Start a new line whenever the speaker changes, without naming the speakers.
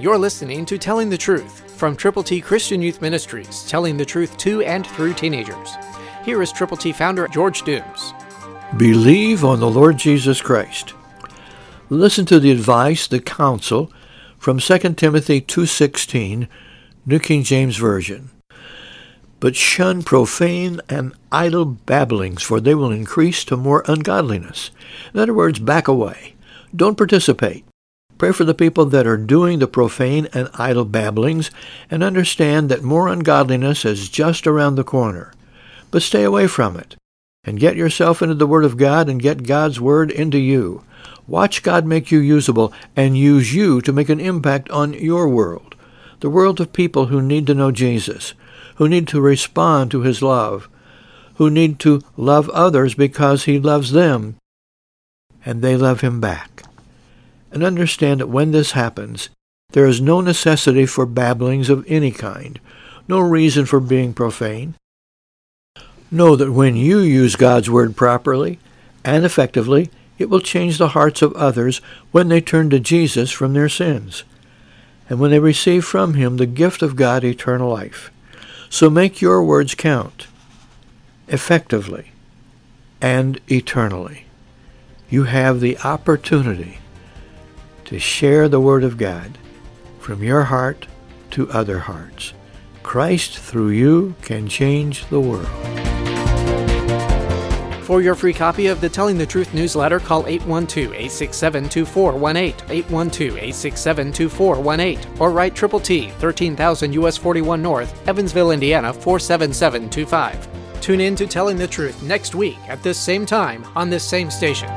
You're listening to Telling the Truth from Triple T Christian Youth Ministries, telling the truth to and through teenagers. Here is Triple T founder George Dooms.
Believe on the Lord Jesus Christ. Listen to the advice, the counsel from 2 Timothy 2:16, New King James Version. But shun profane and idle babblings, for they will increase to more ungodliness. In other words, back away. Don't participate. Pray for the people that are doing the profane and idle babblings and understand that more ungodliness is just around the corner. But stay away from it and get yourself into the Word of God and get God's Word into you. Watch God make you usable and use you to make an impact on your world, the world of people who need to know Jesus, who need to respond to His love, who need to love others because He loves them and they love Him back and understand that when this happens, there is no necessity for babblings of any kind, no reason for being profane. Know that when you use God's Word properly and effectively, it will change the hearts of others when they turn to Jesus from their sins, and when they receive from Him the gift of God eternal life. So make your words count, effectively and eternally. You have the opportunity to share the Word of God from your heart to other hearts. Christ through you can change the world.
For your free copy of the Telling the Truth newsletter, call 812-867-2418, 812-867-2418, or write Triple T, 13,000 US 41 North, Evansville, Indiana 47725. Tune in to Telling the Truth next week at this same time on this same station.